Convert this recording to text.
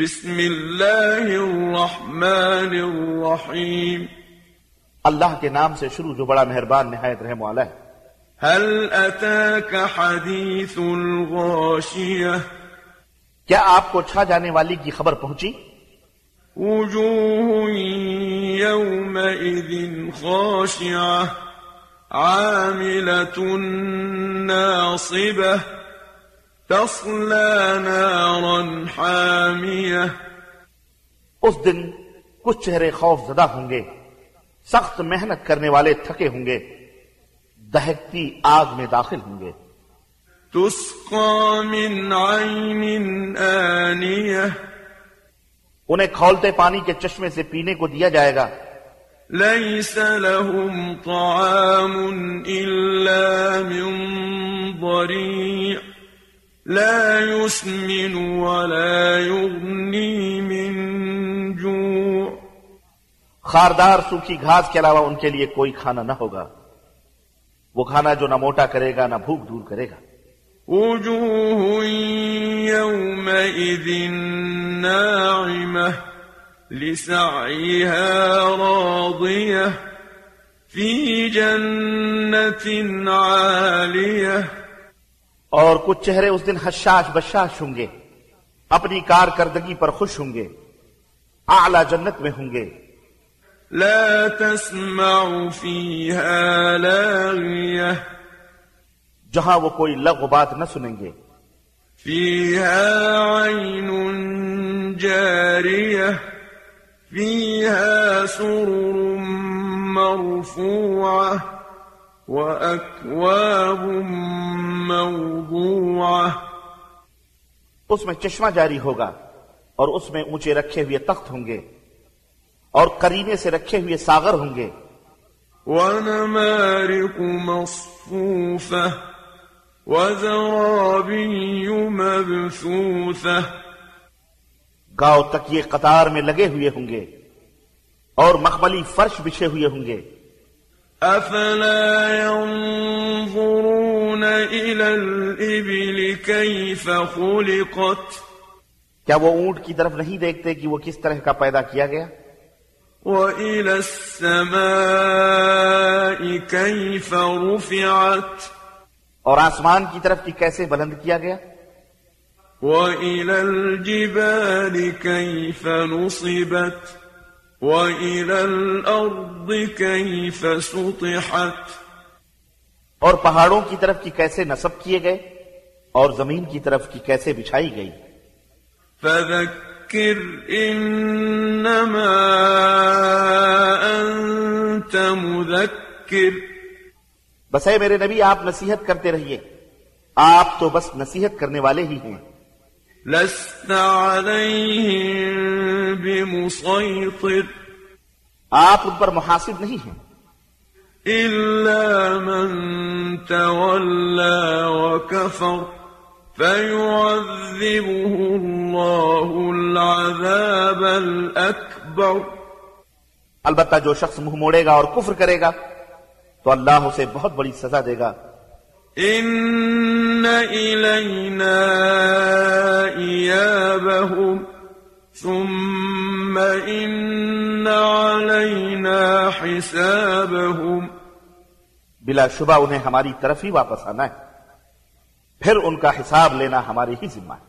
بسم الله الرحمن الرحيم اللہ کے نام سے شروع جو بڑا مہربان نہایت رحم والا ہے۔ هل أتاك حديث الغاشية کیا آپ کو چھا جانے والی کی خبر پہنچی؟ وجوه يومئذ خاشعة عاملة ناصبة تصلى نارا حامية. اس دن کچھ چہرے خوف زدہ ہوں گے سخت محنت کرنے والے تھکے ہوں گے دہکتی آگ میں داخل ہوں گے۔ تسقى من عين آنية. انہیں کھولتے پانی کے چشمے سے پینے کو دیا جائے گا۔ ليس لهم طعام إلا من ضريع. لا يسمن ولا يغني من جوع. خاردار سوکھی گھاس کے علاوہ ان کے لیے کوئی کھانا نہ ہوگا۔ وہ کھانا جو نہ موٹا کرے گا نہ بھوک دور کرے گا۔ وجوه يومئذ ناعمة لسعيها راضية في جنة عالية. اور کچھ چہرے اس دن حشاش بشاش ہوں گے اپنی کارکردگی پر خوش ہوں گے اعلی جنت میں ہوں گے۔ لا تسمع فيها لاغية جہاں وہ کوئی لغو بات نہ سنیں گے۔ فيها عين جارية فيها سرر مرفوعة وأكواب موضوعة اس میں چشمہ جاری ہوگا اور اس میں اونچے رکھے ہوئے تخت ہوں گے اور کرینے سے رکھے ہوئے ساغر ہوں گے۔ ونمارق مصفوفة وزرابي مبثوثة گاؤ تک یہ قطار میں لگے ہوئے ہوں گے اور مخملی فرش بچھے ہوئے ہوں گے۔ أفلا ينظرون إلى الإبل كيف خلقت؟ کیا وہ اونٹ کی طرف نہیں دیکھتے کہ وہ کس طرح کا پیدا کیا گیا؟ وإلى السماء كيف رفعت؟ اور آسمان کی طرف کی کیسے بلند کیا گیا؟ وإلى الجبال كيف نصبت؟ وإلى الأرض كيف سطحت اور پہاڑوں کی طرف کی کیسے نصب کیے گئے اور زمین کی طرف کی کیسے بچھائی گئی۔ فذكر إنما أنت مذكر بس اے میرے نبی آپ نصیحت کرتے رہیے۔ آپ تو بس نصیحت کرنے والے ہی ہیں لست عليهم بمسيطر. آپ ان پر محاسب نہیں ہیں۔ إلا من تولى وكفر فيعذبه الله العذاب الأكبر۔ البتہ جو شخص منہ موڑے گا اور کفر کرے گا تو اللہ اسے بہت بڑی سزا دے گا۔ إن إلينا إيابهم۔ ثم إن علينا حسابهم بلا شبہ انہیں ہماری طرف ہی واپس آنا ہے۔ پھر ان کا حساب لینا ہماری ہی ذمہ ہے۔